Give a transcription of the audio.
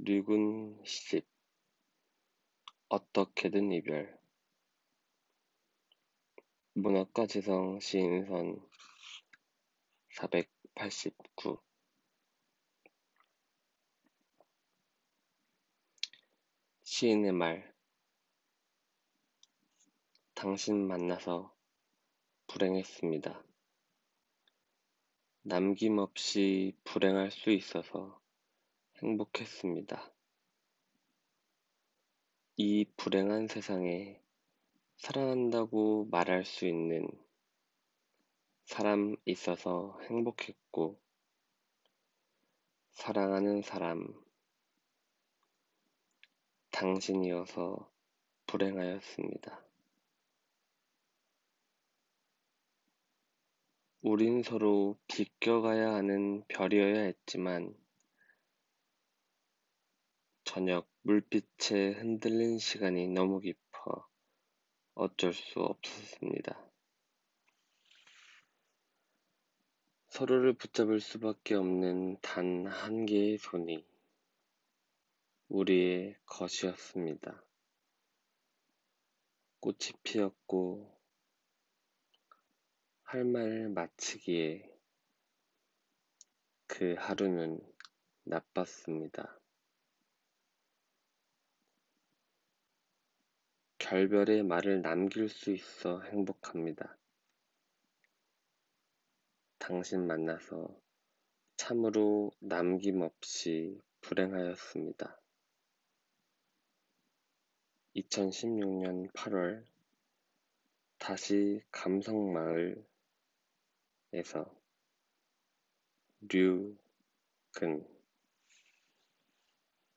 류군 시집 어떻게든 이별. 문학과 지성 시인선 489 시인의 말. 당신 만나서 불행했습니다. 남김없이 불행할 수 있어서 행복했습니다. 이 불행한 세상에 사랑한다고 말할 수 있는 사람 있어서 행복했고, 사랑하는 사람, 당신이어서 불행하였습니다. 우린 서로 비껴가야 하는 별이어야 했지만, 저녁 물빛에 흔들린 시간이 너무 깊어 어쩔 수 없었습니다. 서로를 붙잡을 수밖에 없는 단 한 개의 손이 우리의 것이었습니다. 꽃이 피었고 할말 마치기에 그 하루는 나빴습니다. 결별의 말을 남길 수 있어 행복합니다. 당신 만나서 참으로 남김없이 불행하였습니다. 2016년 8월 다시 감성마을에서 류근